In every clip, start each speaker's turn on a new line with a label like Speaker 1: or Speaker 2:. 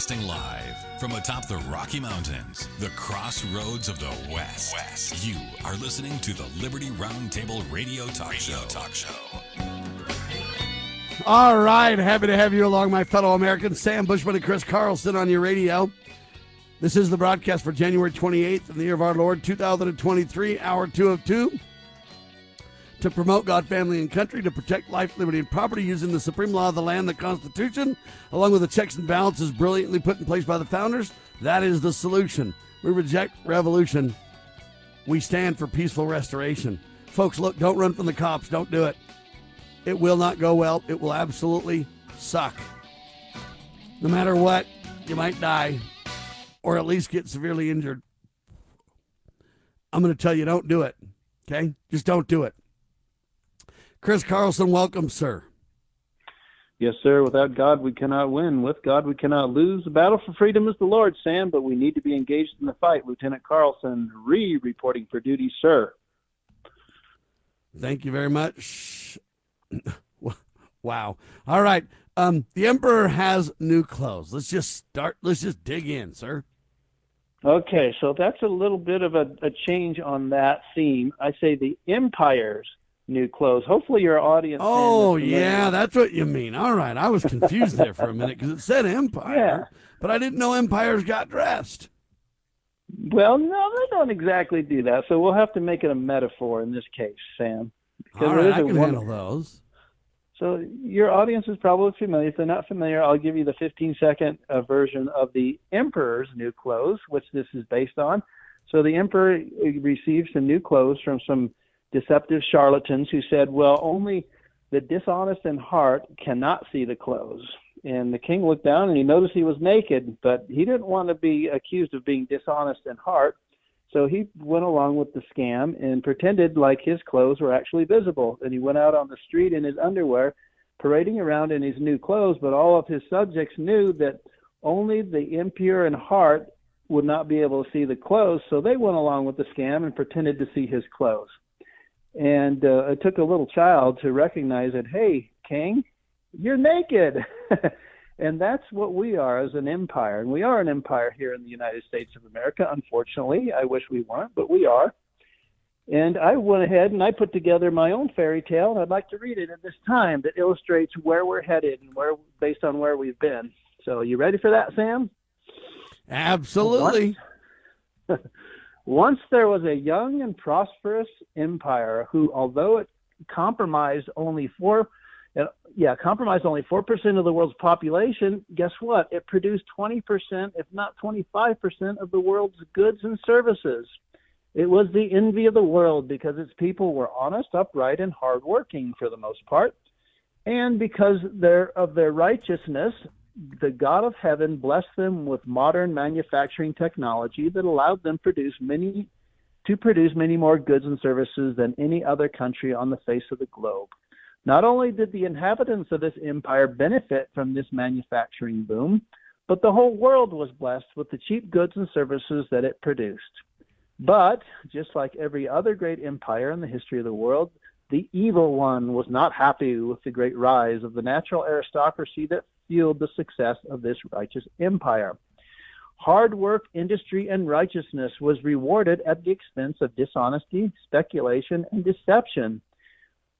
Speaker 1: Broadcasting live from atop the Rocky Mountains, the crossroads of the West. West. You are listening to the Liberty Roundtable Radio Talk radio Show. Talk Show.
Speaker 2: All right, happy to have you along, my fellow Americans. Sam Bushman and Chris Carlson on your radio. This is the broadcast for January 28th in the year of our Lord 2023, hour two of two to promote God, family, and country, to protect life, liberty, and property using the supreme law of the land, the Constitution, along with the checks and balances brilliantly put in place by the founders. That is the solution. We reject revolution. We stand for peaceful restoration. Folks, look, don't run from the cops. Don't do it. It will not go well. It will absolutely suck. No matter what, you might die or at least get severely injured. I'm going to tell you don't do it. Okay? Just don't do it. Chris Carlson, welcome, sir.
Speaker 3: Yes, sir. Without God, we cannot win. With God, we cannot lose. The battle for freedom is the Lord, Sam, but we need to be engaged in the fight. Lieutenant Carlson, re reporting for duty, sir.
Speaker 2: Thank you very much. wow. All right. Um, the Emperor has new clothes. Let's just start. Let's just dig in, sir.
Speaker 3: Okay, so that's a little bit of a, a change on that theme. I say the Empire's new clothes. Hopefully, your audience.
Speaker 2: Oh yeah, that's what you mean. All right, I was confused there for a minute because it said Empire, yeah. but I didn't know empires got dressed.
Speaker 3: Well, no, they don't exactly do that. So we'll have to make it a metaphor in this case, Sam.
Speaker 2: All right, I can handle those.
Speaker 3: So your audience is probably familiar. If they're not familiar, I'll give you the 15 second uh, version of the Emperor's new clothes, which this is based on. So the Emperor uh, received some new clothes from some deceptive charlatans who said, well, only the dishonest in heart cannot see the clothes. And the king looked down and he noticed he was naked, but he didn't want to be accused of being dishonest in heart. So he went along with the scam and pretended like his clothes were actually visible. And he went out on the street in his underwear, parading around in his new clothes, but all of his subjects knew that only the impure in heart would not be able to see the clothes. So they went along with the scam and pretended to see his clothes. And uh, it took a little child to recognize that, hey, king, you're naked. and that's what we are as an empire. And we are an empire here in the United States of America, unfortunately. I wish we weren't, but we are. And I went ahead and I put together my own fairy tale, and I'd like to read it at this time that illustrates where we're headed and where, based on where we've been. So, you ready for that, Sam?
Speaker 2: Absolutely.
Speaker 3: Once there was a young and prosperous empire who, although it compromised only four, yeah, compromised only four percent of the world's population. Guess what? It produced twenty percent, if not twenty-five percent, of the world's goods and services. It was the envy of the world because its people were honest, upright, and hardworking for the most part, and because of their righteousness, the God of heaven blessed them with modern manufacturing technology that allowed them produce many to produce many more goods and services than any other country on the face of the globe. Not only did the inhabitants of this empire benefit from this manufacturing boom, but the whole world was blessed with the cheap goods and services that it produced. But, just like every other great empire in the history of the world, the evil one was not happy with the great rise of the natural aristocracy that fueled the success of this righteous empire. Hard work, industry, and righteousness was rewarded at the expense of dishonesty, speculation, and deception.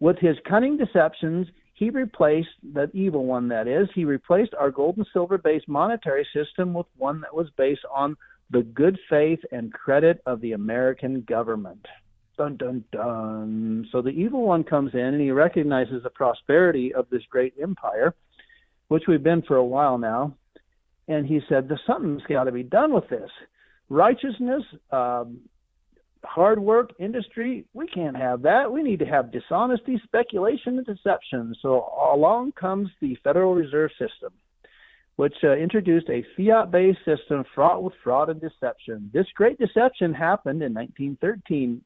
Speaker 3: With his cunning deceptions, he replaced the evil one, that is, he replaced our gold and silver based monetary system with one that was based on the good faith and credit of the American government. Dun, dun, dun. So the evil one comes in and he recognizes the prosperity of this great empire which we've been for a while now. And he said, "There's something's got to be done with this. Righteousness, um, hard work, industry, we can't have that. We need to have dishonesty, speculation, and deception. So along comes the Federal Reserve System, which uh, introduced a fiat based system fraught with fraud and deception. This great deception happened in 1913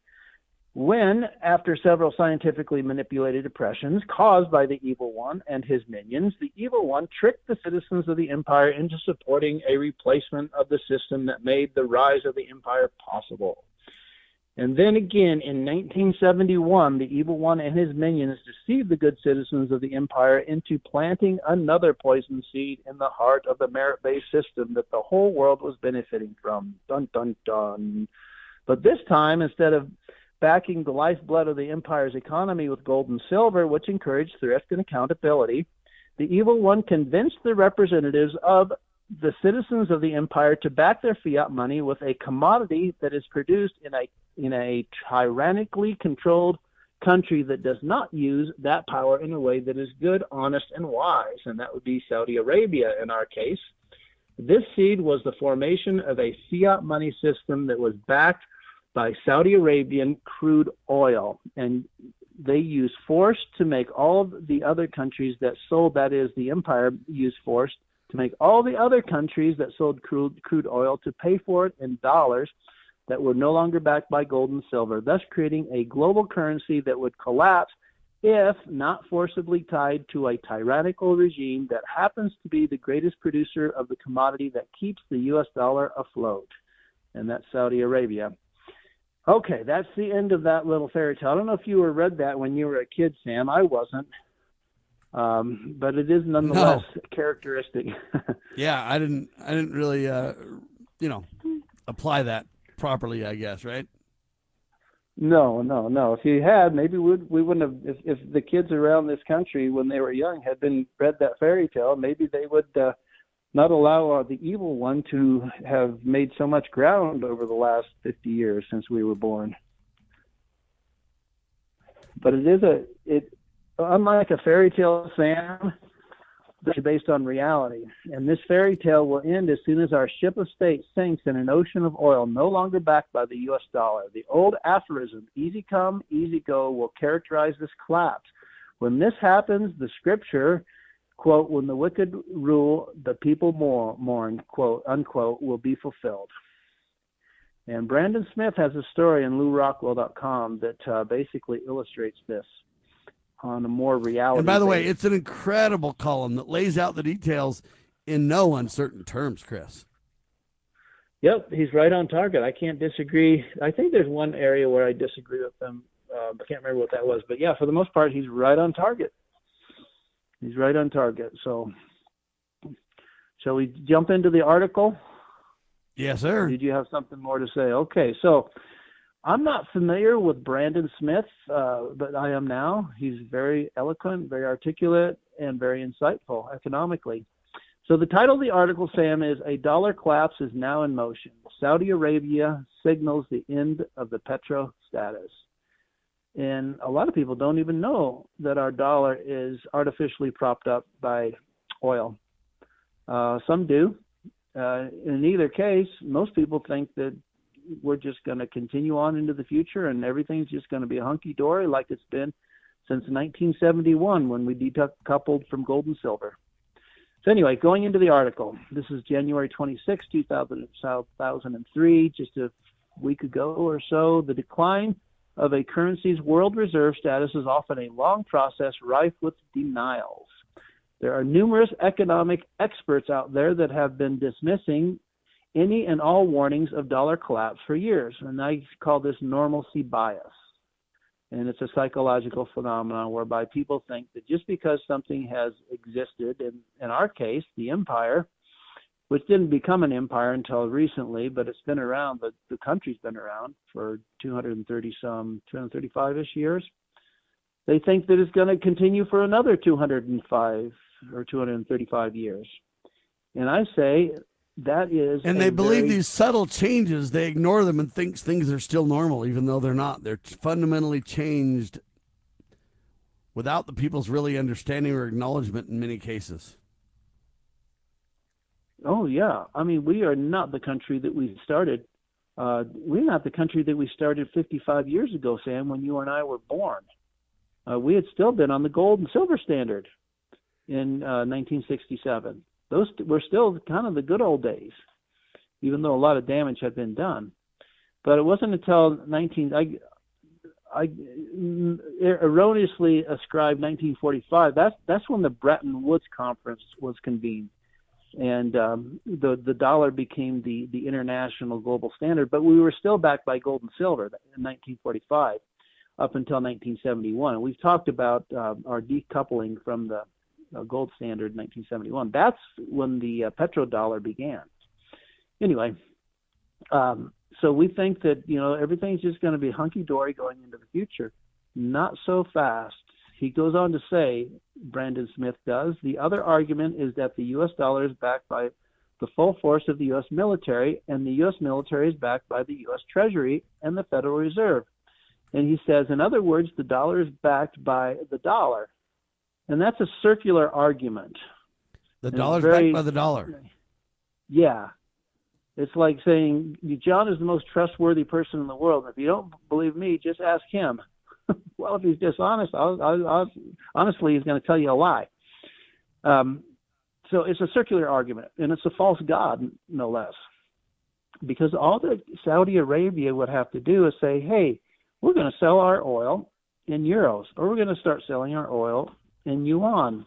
Speaker 3: when, after several scientifically manipulated depressions caused by the evil one and his minions, the evil one tricked the citizens of the empire into supporting a replacement of the system that made the rise of the empire possible. And then again in 1971, the evil one and his minions deceived the good citizens of the empire into planting another poison seed in the heart of the merit based system that the whole world was benefiting from. Dun, dun, dun. But this time, instead of backing the lifeblood of the empire's economy with gold and silver, which encouraged thrift and accountability, the evil one convinced the representatives of the citizens of the empire to back their fiat money with a commodity that is produced in a in a tyrannically controlled country that does not use that power in a way that is good, honest, and wise, and that would be Saudi Arabia in our case. This seed was the formation of a fiat money system that was backed by Saudi Arabian crude oil, and they use force to make all the other countries that sold, that is, the empire used force to make all the other countries that sold crude, crude oil to pay for it in dollars that were no longer backed by gold and silver, thus creating a global currency that would collapse if not forcibly tied to a tyrannical regime that happens to be the greatest producer of the commodity that keeps the US dollar afloat, and that's Saudi Arabia. Okay, that's the end of that little fairy tale. I don't know if you were read that when you were a kid, Sam. I wasn't. Um, but it is nonetheless no. characteristic.
Speaker 2: yeah, I didn't. I didn't really, uh, you know, apply that properly. I guess, right?
Speaker 3: No, no, no. If you had, maybe we'd, we wouldn't have. If, if the kids around this country, when they were young, had been read that fairy tale, maybe they would uh, not allow uh, the evil one to have made so much ground over the last fifty years since we were born. But it is a it unlike a fairy tale, Sam, that's based on reality. And this fairy tale will end as soon as our ship of state sinks in an ocean of oil no longer backed by the U.S. dollar. The old aphorism, easy come, easy go, will characterize this collapse. When this happens, the scripture, quote, when the wicked rule, the people more mourn, quote, unquote, will be fulfilled. And Brandon Smith has a story in LewRockwell.com that uh, basically illustrates this on a more reality.
Speaker 2: And by the way, it's an incredible column that lays out the details in no uncertain terms, Chris.
Speaker 3: Yep, he's right on target. I can't disagree. I think there's one area where I disagree with him. Uh, I can't remember what that was, but yeah, for the most part, he's right on target. He's right on target. So, shall we jump into the article?
Speaker 2: Yes, sir.
Speaker 3: Did you have something more to say? Okay, so I'm not familiar with Brandon Smith, uh, but I am now. He's very eloquent, very articulate, and very insightful economically. So the title of the article, Sam, is A Dollar Collapse is Now in Motion. Saudi Arabia signals the end of the petro status. And a lot of people don't even know that our dollar is artificially propped up by oil. Uh, some do. Uh, in either case, most people think that we're just going to continue on into the future and everything's just going to be hunky dory like it's been since 1971 when we decoupled from gold and silver. So anyway, going into the article, this is January 26, 2003, just a week ago or so. The decline of a currency's world reserve status is often a long process rife with denials. There are numerous economic experts out there that have been dismissing any and all warnings of dollar collapse for years. And I call this normalcy bias. And it's a psychological phenomenon whereby people think that just because something has existed, in, in our case, the empire, which didn't become an empire until recently, but it's been around, the, the country's been around for 230 some, 235 ish years. They think that it's going to continue for another 205 or 235 years. And I say that is
Speaker 2: and they believe very, these subtle changes they ignore them and think things are still normal even though they're not they're fundamentally changed without the people's really understanding or acknowledgement in many cases
Speaker 3: oh yeah i mean we are not the country that we started uh, we're not the country that we started 55 years ago sam when you and i were born uh, we had still been on the gold and silver standard in uh, 1967 those were still kind of the good old days, even though a lot of damage had been done. But it wasn't until 19 I I erroneously ascribed 1945. That's that's when the Bretton Woods Conference was convened, and um, the the dollar became the the international global standard. But we were still backed by gold and silver in 1945 up until 1971. And we've talked about uh, our decoupling from the uh, gold standard in 1971. That's when the uh, petrodollar began. Anyway, um, so we think that you know everything's just going to be hunky dory going into the future. Not so fast. He goes on to say, Brandon Smith does. The other argument is that the U.S. dollar is backed by the full force of the U.S. military, and the U.S. military is backed by the U.S. Treasury and the Federal Reserve. And he says, in other words, the dollar is backed by the dollar. And that's a circular argument.
Speaker 2: The dollar's very, backed by the dollar.
Speaker 3: Yeah. It's like saying John is the most trustworthy person in the world. If you don't believe me, just ask him. well, if he's dishonest, I'll, I'll, I'll, honestly, he's going to tell you a lie. Um, so it's a circular argument, and it's a false god, no less. Because all that Saudi Arabia would have to do is say, hey, we're going to sell our oil in euros, or we're going to start selling our oil in yuan,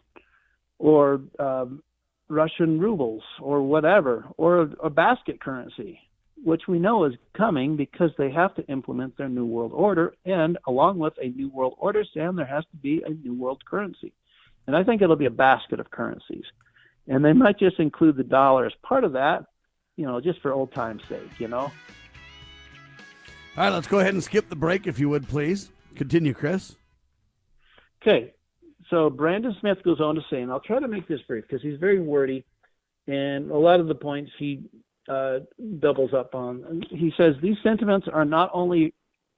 Speaker 3: or um, Russian rubles, or whatever, or a, a basket currency, which we know is coming because they have to implement their new world order. And along with a new world order, Sam, there has to be a new world currency. And I think it'll be a basket of currencies. And they might just include the dollar as part of that, you know, just for old time's sake, you know.
Speaker 2: All right, let's go ahead and skip the break, if you would, please. Continue, Chris.
Speaker 3: Okay, so Brandon Smith goes on to say, and I'll try to make this brief because he's very wordy, and a lot of the points he uh, doubles up on. He says these sentiments are not only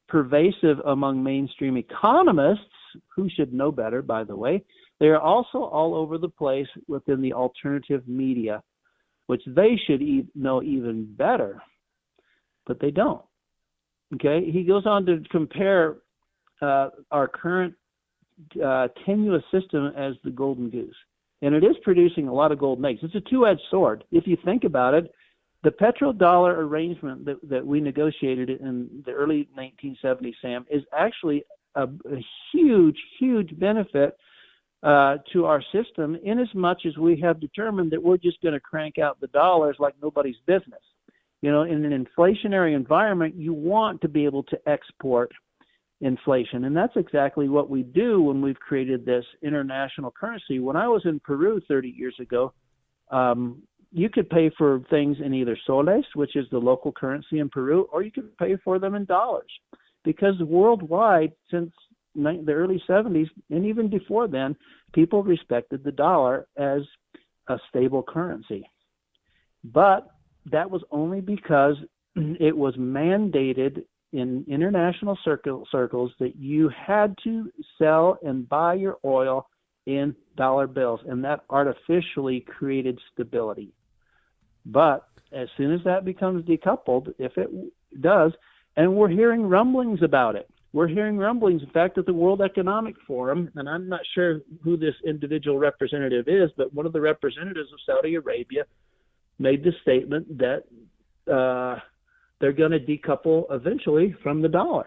Speaker 3: pervasive among mainstream economists, who should know better, by the way, they are also all over the place within the alternative media, which they should e- know even better, but they don't. Okay, he goes on to compare uh, our current uh, tenuous system as the golden goose, and it is producing a lot of golden eggs. It's a two-edged sword. If you think about it, the petrodollar arrangement that, that we negotiated in the early 1970s, Sam, is actually a, a huge, huge benefit uh, to our system in as much as we have determined that we're just going to crank out the dollars like nobody's business. You know, in an inflationary environment, you want to be able to export inflation. And that's exactly what we do when we've created this international currency. When I was in Peru 30 years ago, um, you could pay for things in either soles, which is the local currency in Peru, or you could pay for them in dollars. Because worldwide, since the early 70s, and even before then, people respected the dollar as a stable currency. But that was only because it was mandated in international circle, circles that you had to sell and buy your oil in dollar bills, and that artificially created stability. But as soon as that becomes decoupled, if it does, and we're hearing rumblings about it, we're hearing rumblings, in fact, at the World Economic Forum, and I'm not sure who this individual representative is, but one of the representatives of Saudi Arabia made the statement that uh, they're going to decouple eventually from the dollar.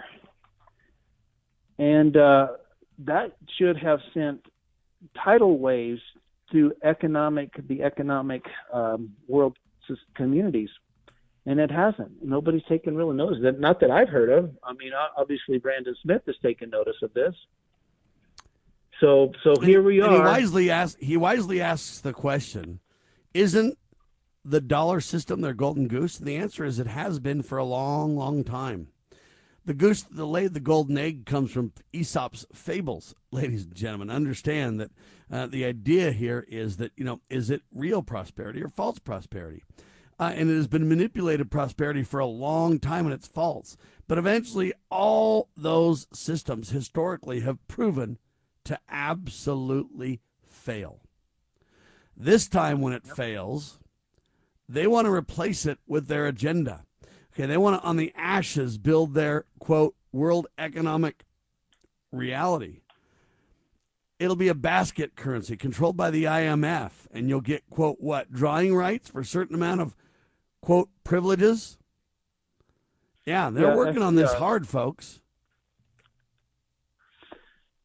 Speaker 3: And uh, that should have sent tidal waves through economic the economic um, world communities, and it hasn't. Nobody's taken real notice. That not that I've heard of. I mean, obviously Brandon Smith has taken notice of this. So, so here we
Speaker 2: are. he wisely asks. He wisely asks the question: Isn't the dollar system their golden goose? And the answer is it has been for a long, long time. The goose that laid the golden egg comes from Aesop's fables, ladies and gentlemen. Understand that uh, the idea here is that, you know, is it real prosperity or false prosperity? Uh, and it has been manipulated prosperity for a long time and it's false. But eventually, all those systems historically have proven to absolutely fail. This time, when it fails, they want to replace it with their agenda. Okay, they want to, on the ashes, build their, quote, world economic reality. It'll be a basket currency controlled by the IMF, and you'll get, quote, what, drawing rights for a certain amount of, quote, privileges? Yeah, they're yeah, working SDRs. on this hard, folks.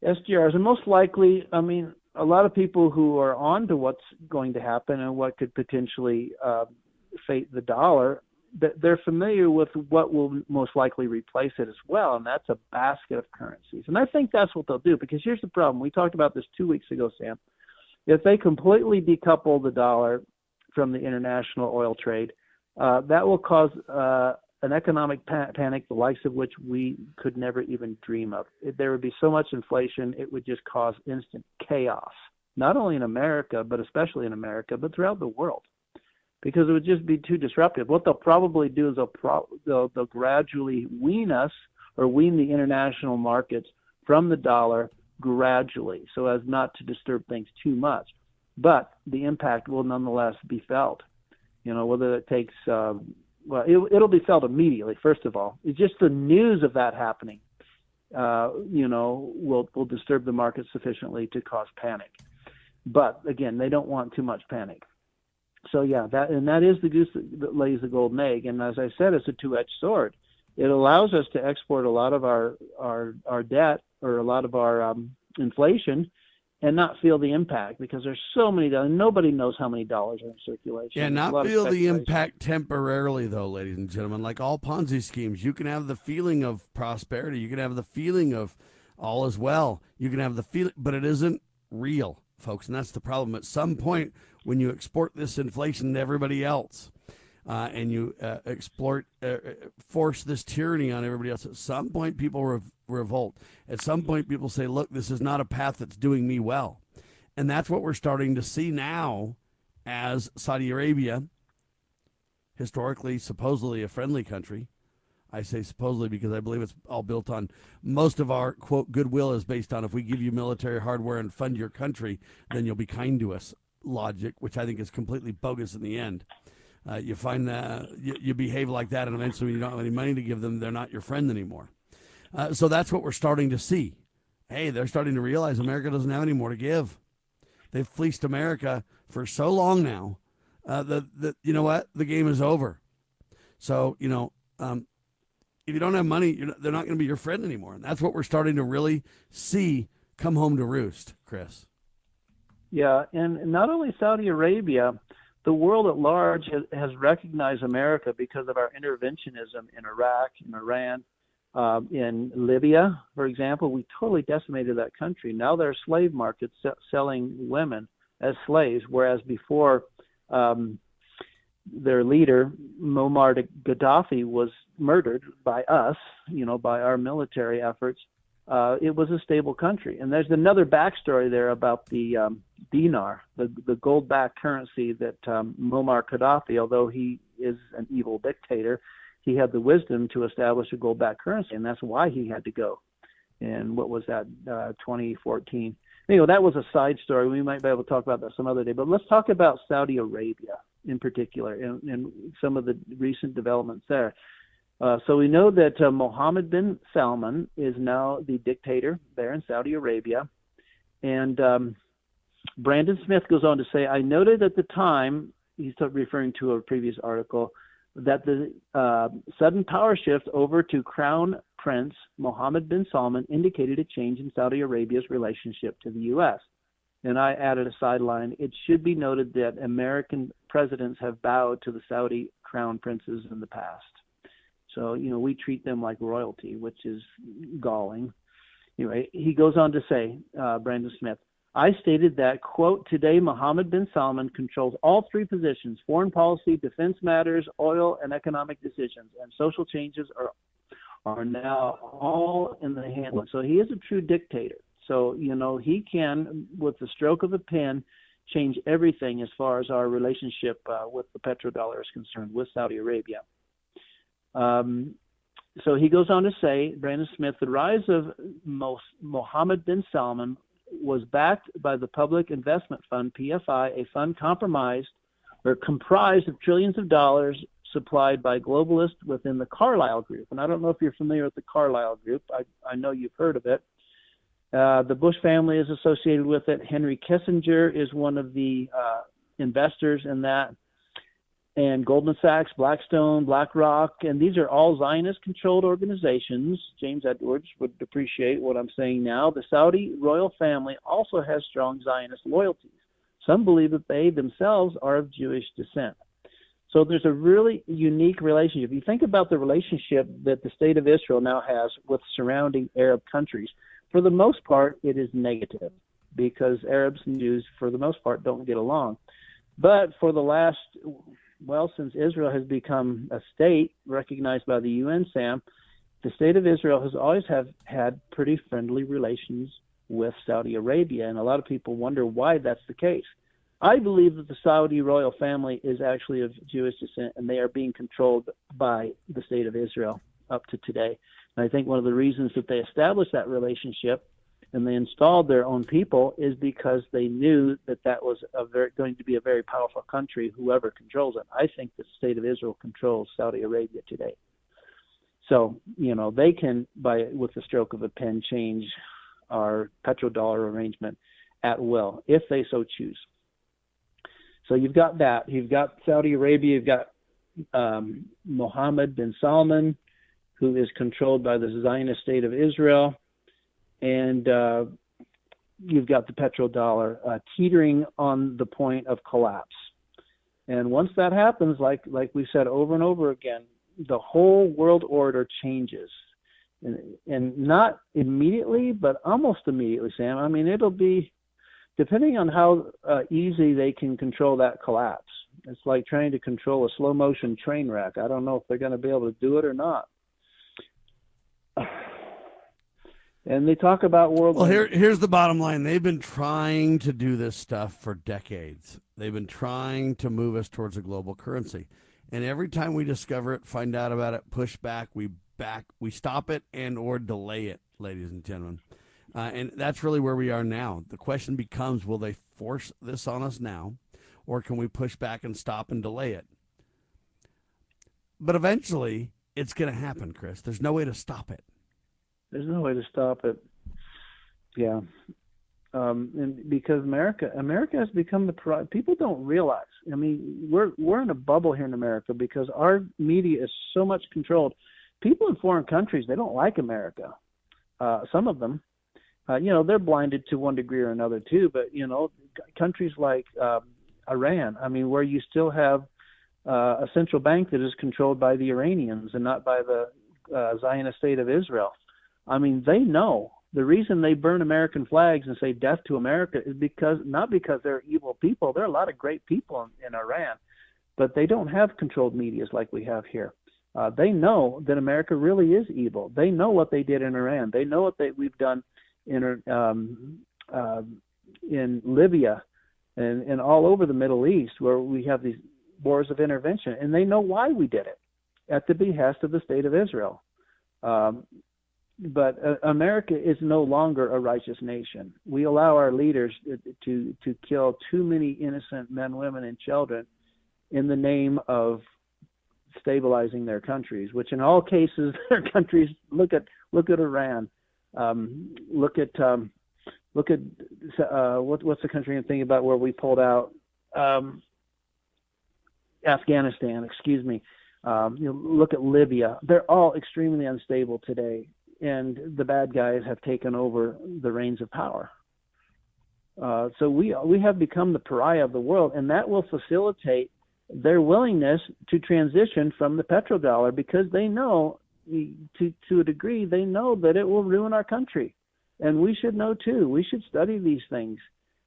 Speaker 3: SDRs, and most likely, I mean, a lot of people who are on to what's going to happen and what could potentially uh, fate the dollar, they're familiar with what will most likely replace it as well, and that's a basket of currencies. And I think that's what they'll do because here's the problem. We talked about this two weeks ago, Sam. If they completely decouple the dollar from the international oil trade, uh, that will cause uh, an economic pa- panic, the likes of which we could never even dream of. There would be so much inflation, it would just cause instant chaos, not only in America, but especially in America, but throughout the world, because it would just be too disruptive. What they'll probably do is they'll, pro- they'll, they'll gradually wean us or wean the international markets from the dollar gradually so as not to disturb things too much. But the impact will nonetheless be felt. You know, whether it takes um, well, it, will be felt immediately. First of all, it's just the news of that happening, uh, you know, will will disturb the market sufficiently to cause panic. But again, they don't want too much panic. So yeah, that and that is the goose that lays the golden egg. And as I said, it's a two-edged sword. It allows us to export a lot of our our our debt or a lot of our um, inflation and not feel the impact because there's so many dollars. Nobody knows how many dollars are in circulation.
Speaker 2: Yeah, not feel the impact temporarily, though, ladies and gentlemen. Like all Ponzi schemes, you can have the feeling of prosperity. You can have the feeling of all is well. You can have the feeling, but it isn't real, folks. And that's the problem. At some point, when you export this inflation to everybody else, uh, and you uh, exploit, uh, uh, force this tyranny on everybody else. At some point, people re- revolt. At some point, people say, "Look, this is not a path that's doing me well," and that's what we're starting to see now, as Saudi Arabia, historically, supposedly a friendly country. I say supposedly because I believe it's all built on most of our quote goodwill is based on if we give you military hardware and fund your country, then you'll be kind to us logic, which I think is completely bogus in the end uh, you find that you, you, behave like that, and eventually, you don't have any money to give them, they're not your friend anymore. Uh, so that's what we're starting to see. Hey, they're starting to realize America doesn't have any more to give. They've fleeced America for so long now uh, that, that you know what the game is over. So you know, um, if you don't have money, not, they're not going to be your friend anymore, and that's what we're starting to really see come home to roost, Chris.
Speaker 3: Yeah, and not only Saudi Arabia, the world at large has, recognized America because of our interventionism in Iraq, in Iran, um, in Libya, for example. We totally decimated that country. Now there are slave markets selling women as slaves, whereas before um, their leader, Muammar Gaddafi, was murdered by us, you know, by our military efforts uh, it was a stable country. And there's another backstory there about the um, dinar, the, the gold-backed currency that um, Muammar Gaddafi, although he is an evil dictator, he had the wisdom to establish a gold-backed currency, and that's why he had to go. And what was that, uh, 2014? Anyway, that was a side story. We might be able to talk about that some other day. But let's talk about Saudi Arabia in particular and, and some of the recent developments there. Uh, so we know that uh, Mohammed bin Salman is now the dictator there in Saudi Arabia. And um, Brandon Smith goes on to say, I noted at the time, he's referring to a previous article, that the uh, sudden power shift over to Crown Prince Mohammed bin Salman indicated a change in Saudi Arabia's relationship to the U.S. And I added a sideline. It should be noted that American presidents have bowed to the Saudi crown princes in the past. So, you know, we treat them like royalty, which is galling. Anyway, he goes on to say, uh, Brandon Smith, I stated that, quote, today Mohammed bin Salman controls all three positions foreign policy, defense matters, oil, and economic decisions, and social changes are, are now all in the hands. So he is a true dictator. So, you know, he can, with the stroke of a pen, change everything as far as our relationship uh, with the petrodollar is concerned with Saudi Arabia. Um, so he goes on to say, Brandon Smith, the rise of Mohammed bin Salman was backed by the Public Investment Fund, PFI, a fund compromised or comprised of trillions of dollars supplied by globalists within the Carlyle Group. And I don't know if you're familiar with the Carlyle Group. I, I know you've heard of it. Uh, the Bush family is associated with it. Henry Kissinger is one of the uh, investors in that and Goldman Sachs, Blackstone, BlackRock, and these are all Zionist controlled organizations. James Edwards would appreciate what I'm saying now. The Saudi royal family also has strong Zionist loyalties. Some believe that they themselves are of Jewish descent. So there's a really unique relationship. If you think about the relationship that the state of Israel now has with surrounding Arab countries, for the most part, it is negative because Arabs and Jews, for the most part, don't get along. But for the last, well, since Israel has become a state recognized by the UN, Sam, the state of Israel has always have had pretty friendly relations with Saudi Arabia, and a lot of people wonder why that's the case. I believe that the Saudi royal family is actually of Jewish descent, and they are being controlled by the state of Israel up to today. And I think one of the reasons that they established that relationship and they installed their own people is because they knew that that was very, going to be a very powerful country, whoever controls it. I think the state of Israel controls Saudi Arabia today. So, you know, they can, by with the stroke of a pen, change our petrodollar arrangement at will if they so choose. So you've got that. You've got Saudi Arabia. You've got um, Mohammed bin Salman, who is controlled by the Zionist state of Israel, and uh, you've got the petrodollar uh, teetering on the point of collapse. And once that happens, like like we said over and over again, the whole world order changes, and, and not immediately, but almost immediately, Sam. I mean, it'll be depending on how uh, easy they can control that collapse. It's like trying to control a slow motion train wreck. I don't know if they're going to be able to do it or not. And they talk about world.
Speaker 2: Well, here, here's the bottom line. They've been trying to do this stuff for decades. They've been trying to move us towards a global currency. And every time we discover it, find out about it, push back, we back, we stop it and or delay it, ladies and gentlemen. Uh, and that's really where we are now. The question becomes will they force this on us now, or can we push back and stop and delay it? But eventually, it's going to happen, Chris. There's no way to stop it.
Speaker 3: There's no way to stop it. Yeah. Um, and because America, America has become the people don't realize. I mean, we're we're in a bubble here in America because our media is so much controlled. People in foreign countries they don't like America. Uh, some of them, uh, you know, they're blinded to one degree or another too. But you know, countries like um, Iran, I mean, where you still have uh, a central bank that is controlled by the Iranians and not by the uh, Zionist state of Israel. I mean, they know the reason they burn American flags and say death to America is because not because they're evil people. There are a lot of great people in, in Iran, but they don't have controlled medias like we have here. Uh, they know that America really is evil. They know what they did in Iran. They know what they, we've done in um, uh, in Libya and, and all over the Middle East, where we have these wars of intervention, and they know why we did it at the behest of the state of Israel. Um, but uh, America is no longer a righteous nation. We allow our leaders to to kill too many innocent men, women, and children in the name of stabilizing their countries, which in all cases their countries look at look at Iran, um, look at um, look at uh, what, what's the country I'm thinking about where we pulled out um, Afghanistan, excuse me. Um, you know, look at Libya. They're all extremely unstable today and the bad guys have taken over the reins of power. Uh, so we we have become the pariah of the world, and that will facilitate their willingness to transition from the petrodollar because they know, to to a degree, they know that it will ruin our country, and we should know too. We should study these things,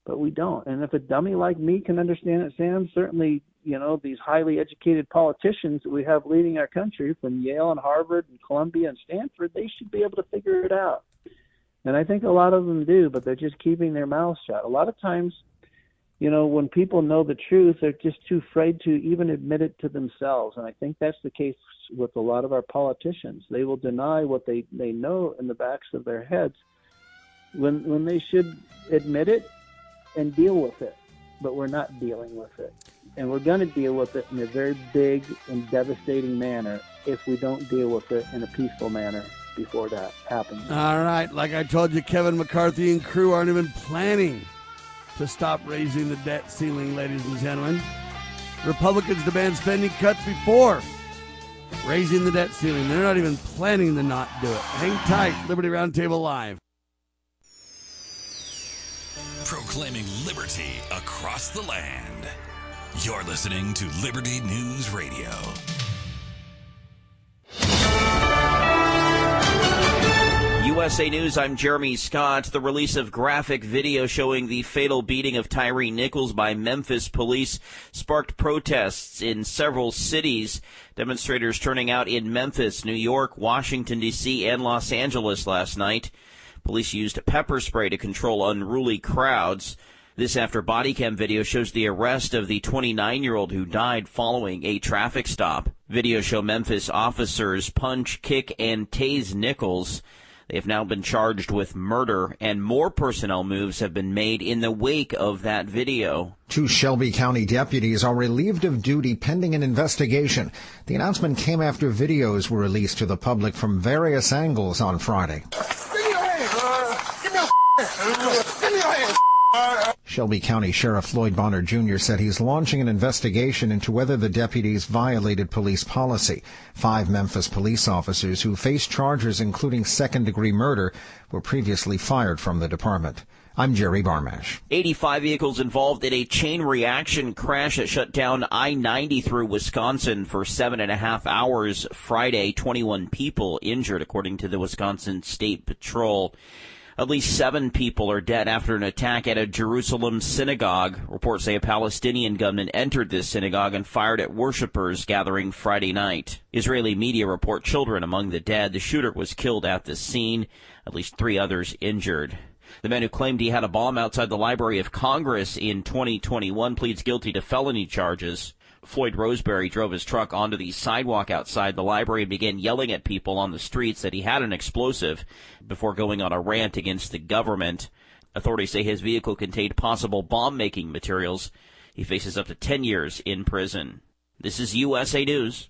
Speaker 3: but we don't. And if a dummy like me can understand it, Sam, certainly you know these highly educated politicians that we have leading our country from Yale and Harvard and Columbia and Stanford, they should be able to figure it out. And I think a lot of them do, but they're just keeping their mouths shut. A lot of times, you know, when people know the truth, they're just too afraid to even admit it to themselves. And I think that's the case with a lot of our politicians. They will deny what they, they know in the backs of their heads when when they should admit it and deal with it. But we're not dealing with it and we're going to deal with it in a very big and devastating manner if we don't deal with it in a peaceful manner before that happens.
Speaker 2: All right. Like I told you, Kevin McCarthy and crew aren't even planning to stop raising the debt ceiling, ladies and gentlemen. Republicans demand spending cuts before raising the debt ceiling. They're not even planning to not do it. Hang tight. Liberty Roundtable Live.
Speaker 1: Proclaiming liberty across the land. You're listening to Liberty News Radio.
Speaker 4: USA News, I'm Jeremy Scott. The release of graphic video showing the fatal beating of Tyre Nichols by Memphis police sparked protests in several cities. Demonstrators turning out in Memphis, New York, Washington, D.C., and Los Angeles last night. Police used pepper spray to control unruly crowds. This after body cam video shows the arrest of the 29 year old who died following a traffic stop. Video show Memphis officers punch, kick, and tase Nichols. They have now been charged with murder, and more personnel moves have been made in the wake of that video.
Speaker 5: Two Shelby County deputies are relieved of duty pending an investigation. The announcement came after videos were released to the public from various angles on Friday. Shelby County Sheriff Floyd Bonner Jr. said he's launching an investigation into whether the deputies violated police policy. Five Memphis police officers who face charges including second degree murder were previously fired from the department. I'm Jerry Barmash.
Speaker 4: 85 vehicles involved in a chain reaction crash that shut down I-90 through Wisconsin for seven and a half hours Friday. 21 people injured, according to the Wisconsin State Patrol. At least seven people are dead after an attack at a Jerusalem synagogue. Reports say a Palestinian gunman entered this synagogue and fired at worshippers gathering Friday night. Israeli media report children among the dead. The shooter was killed at the scene. At least three others injured. The man who claimed he had a bomb outside the Library of Congress in 2021 pleads guilty to felony charges. Floyd Roseberry drove his truck onto the sidewalk outside the library and began yelling at people on the streets that he had an explosive before going on a rant against the government. Authorities say his vehicle contained possible bomb making materials. He faces up to 10 years in prison. This is USA News.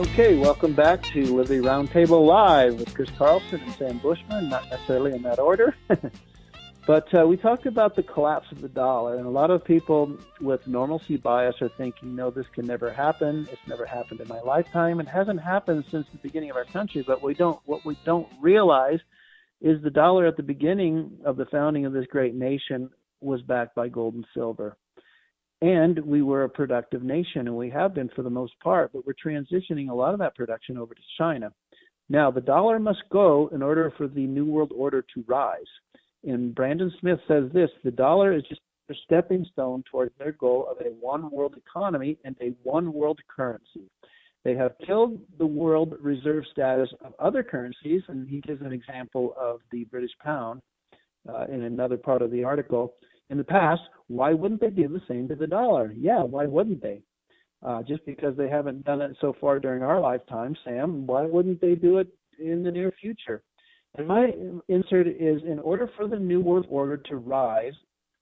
Speaker 3: Okay, welcome back to Liberty Roundtable Live with Chris Carlson and Sam Bushman, not necessarily in that order. but uh, we talked about the collapse of the dollar, and a lot of people with normalcy bias are thinking, no, this can never happen. It's never happened in my lifetime. It hasn't happened since the beginning of our country, but we don't, what we don't realize is the dollar at the beginning of the founding of this great nation was backed by gold and silver and we were a productive nation, and we have been for the most part, but we're transitioning a lot of that production over to China. Now, the dollar must go in order for the New World Order to rise. And Brandon Smith says this the dollar is just a stepping stone towards their goal of a one world economy and a one world currency. They have killed the world reserve status of other currencies, and he gives an example of the British pound uh, in another part of the article in the past, why wouldn't they do the same to the dollar? Yeah, why wouldn't they? Uh, just because they haven't done it so far during our lifetime, Sam, why wouldn't they do it in the near future? And my insert is in order for the New World Order to rise,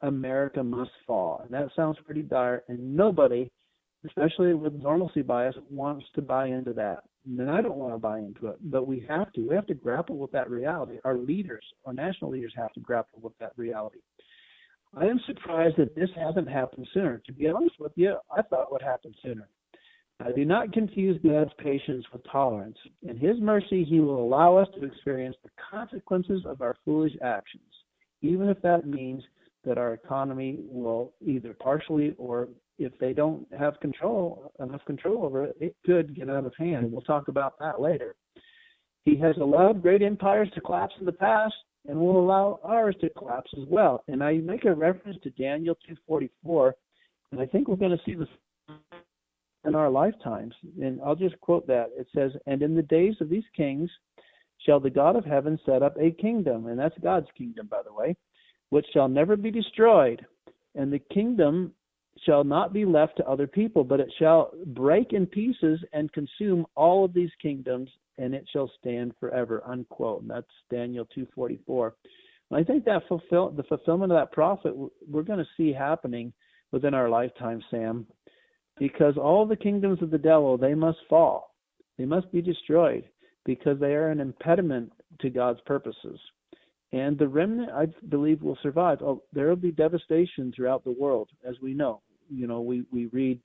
Speaker 3: America must fall. And that sounds pretty dire, and nobody, especially with normalcy bias, wants to buy into that. And I don't want to buy into it, but we have to. We have to grapple with that reality. Our leaders, our national leaders, have to grapple with that reality. I am surprised that this hasn't happened sooner. To be honest with you, I thought it would happen sooner. I do not confuse God's patience with tolerance. In His mercy, He will allow us to experience the consequences of our foolish actions, even if that means that our economy will either partially or if they don't have control enough control over it, it could get out of hand. We'll talk about that later. He has allowed great empires to collapse in the past and will allow ours to collapse as well. And I make a reference to Daniel 2:44, and I think we're going to see this in our lifetimes. And I'll just quote that. It says, "And in the days of these kings shall the God of heaven set up a kingdom, and that's God's kingdom, by the way, which shall never be destroyed, and the kingdom shall not be left to other people, but it shall break in pieces and consume all of these kingdoms, and it shall stand forever. Unquote. And that's Daniel two forty four. And I think that fulfill the fulfillment of that prophet we're going to see happening within our lifetime, Sam, because all the kingdoms of the devil they must fall, they must be destroyed because they are an impediment to God's purposes. And the remnant, I believe, will survive. Oh, there will be devastation throughout the world, as we know. You know, we we read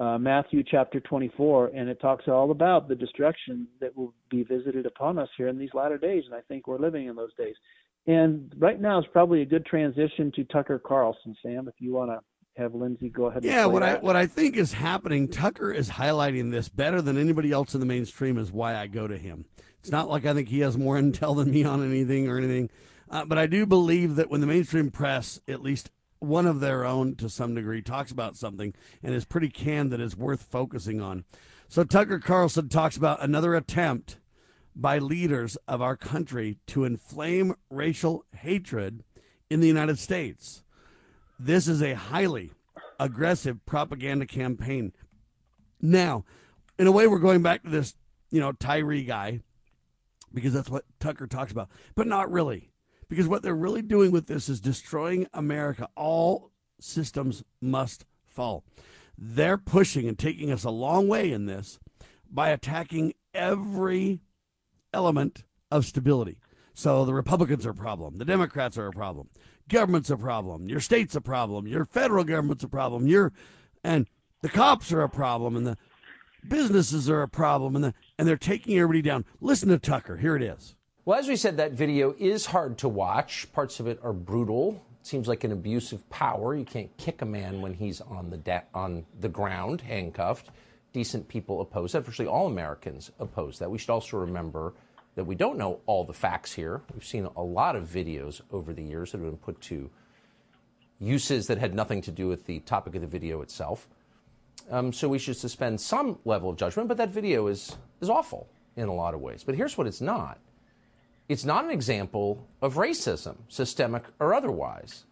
Speaker 3: uh, Matthew chapter 24, and it talks all about the destruction that will be visited upon us here in these latter days. And I think we're living in those days. And right now is probably a good transition to Tucker Carlson, Sam. If you want to have Lindsay go ahead.
Speaker 2: Yeah, what
Speaker 3: that.
Speaker 2: I what I think is happening, Tucker is highlighting this better than anybody else in the mainstream. Is why I go to him. It's not like I think he has more intel than me on anything or anything, uh, but I do believe that when the mainstream press, at least one of their own to some degree, talks about something and is pretty candid, that is worth focusing on. So Tucker Carlson talks about another attempt by leaders of our country to inflame racial hatred in the United States. This is a highly aggressive propaganda campaign. Now, in a way, we're going back to this, you know, Tyre guy because that's what Tucker talks about, but not really. Because what they're really doing with this is destroying America. All systems must fall. They're pushing and taking us a long way in this by attacking every element of stability. So the Republicans are a problem. The Democrats are a problem. Government's a problem. Your state's a problem. Your federal government's a problem. Your and the cops are a problem. And the businesses are a problem and, the, and they're taking everybody down. Listen to Tucker. Here it is.
Speaker 6: Well, as we said, that video is hard to watch. Parts of it are brutal. It seems like an abuse of power. You can't kick a man when he's on the de- on the ground, handcuffed. Decent people oppose that. Virtually all Americans oppose that. We should also remember that we don't know all the facts here. We've seen a lot of videos over the years that have been put to uses that had nothing to do with the topic of the video itself. Um, so we should suspend some level of judgment, but that video is, is awful in a lot of ways. But here's what it's not it's not an example of racism, systemic or otherwise.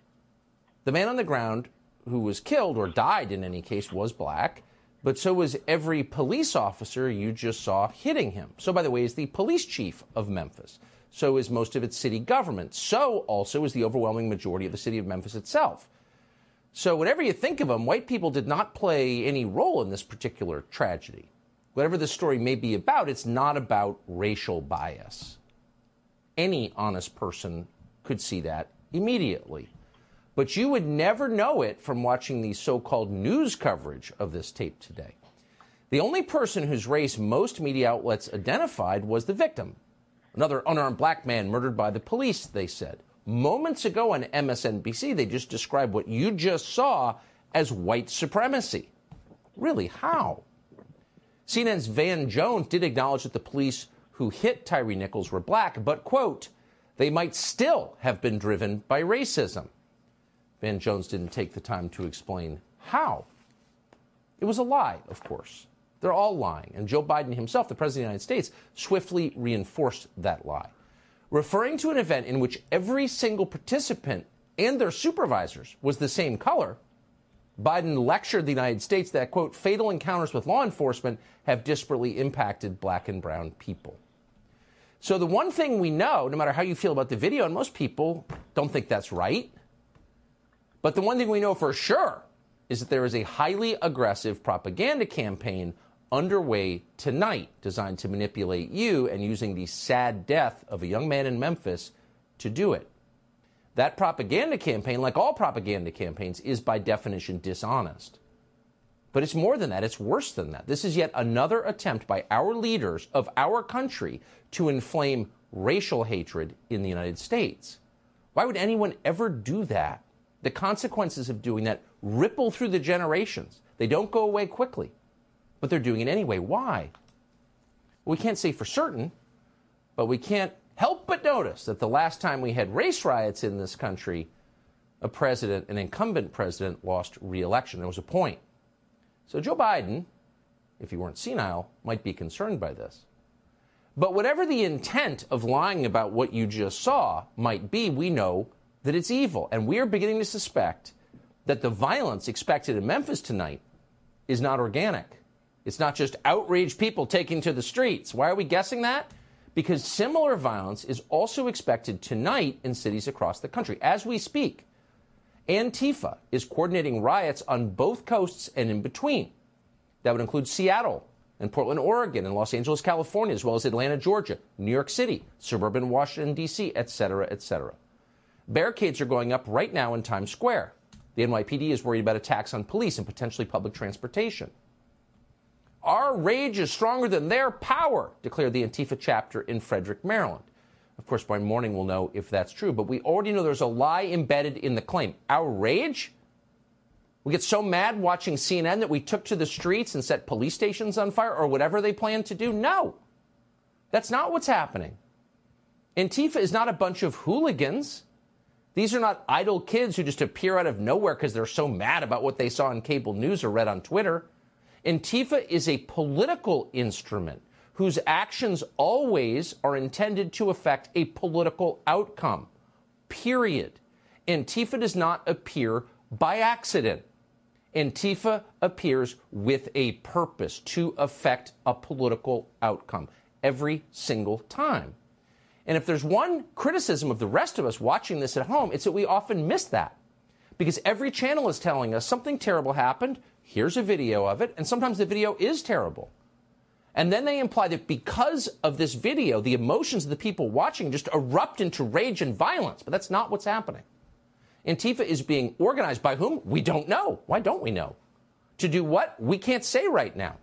Speaker 6: The man on the ground who was killed or died in any case was black, but so was every police officer you just saw hitting him. So, by the way, is the police chief of Memphis. So is most of its city government. So also is the overwhelming majority of the city of Memphis itself. So, whatever you think of them, white people did not play any role in this particular tragedy. Whatever the story may be about, it's not about racial bias. Any honest person could see that immediately. But you would never know it from watching the so called news coverage of this tape today. The only person whose race most media outlets identified was the victim. Another unarmed black man murdered by the police, they said. Moments ago on MSNBC, they just described what you just saw as white supremacy. Really, how? CNN's Van Jones did acknowledge that the police who hit Tyre Nichols were black, but, quote, they might still have been driven by racism. Van Jones didn't take the time to explain how. It was a lie, of course. They're all lying. And Joe Biden himself, the President of the United States, swiftly reinforced that lie referring to an event in which every single participant and their supervisors was the same color, Biden lectured the United States that, quote, fatal encounters with law enforcement have disparately impacted black and brown people. So the one thing we know, no matter how you feel about the video, and most people don't think that's right, but the one thing we know for sure is that there is a highly aggressive propaganda campaign underway tonight designed to manipulate you and using the sad death of a young man in Memphis to do it. That propaganda campaign, like all propaganda campaigns, is by definition dishonest. But it's more than that. It's worse than that. This is yet another attempt by our leaders of our country to inflame racial hatred in the United States. Why would anyone ever do that? The consequences of doing that ripple through the generations. They don't go away quickly, but they're doing it anyway. Why? We can't say for certain, but we can't help but notice that the last time we had race riots in this country, a president, an incumbent president, lost re election. There was a point. So Joe Biden, if he weren't senile, might be concerned by this. But whatever the intent of lying about what you just saw might be, we know that it's evil. And we are beginning to suspect that the violence expected in Memphis tonight is not organic. It's not just outraged people taking to the streets. Why are we guessing that? Because similar violence is also expected tonight in cities across the country. As we speak, Antifa is coordinating riots on both coasts and in between. That would include Seattle, and Portland, Oregon, and Los Angeles, California, as well as Atlanta, Georgia, New York City, suburban Washington, D.C., etc., etc. Barricades are going up right now in Times Square. The NYPD is worried about attacks on police and potentially public transportation. Our rage is stronger than their power, declared the Antifa chapter in Frederick, Maryland. Of course, by morning we'll know if that's true, but we already know there's a lie embedded in the claim. Our rage? We get so mad watching CNN that we took to the streets and set police stations on fire or whatever they plan to do? No. That's not what's happening. Antifa is not a bunch of hooligans. These are not idle kids who just appear out of nowhere because they're so mad about what they saw on cable news or read on Twitter. Antifa is a political instrument whose actions always are intended to affect a political outcome. Period. Antifa does not appear by accident. Antifa appears with a purpose to affect a political outcome every single time. And if there's one criticism of the rest of us watching this at home, it's that we often miss that. Because every channel is telling us something terrible happened, here's a video of it, and sometimes the video is terrible. And then they imply that because of this video, the emotions of the people watching just erupt into rage and violence. But that's not what's happening. Antifa is being organized by whom? We don't know. Why don't we know? To do what? We can't say right now.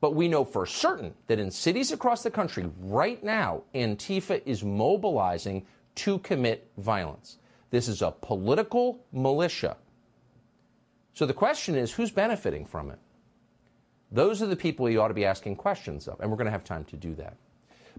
Speaker 6: But we know for certain that in cities across the country right now, Antifa is mobilizing to commit violence. This is a political militia. So the question is who's benefiting from it? Those are the people you ought to be asking questions of, and we're going to have time to do that.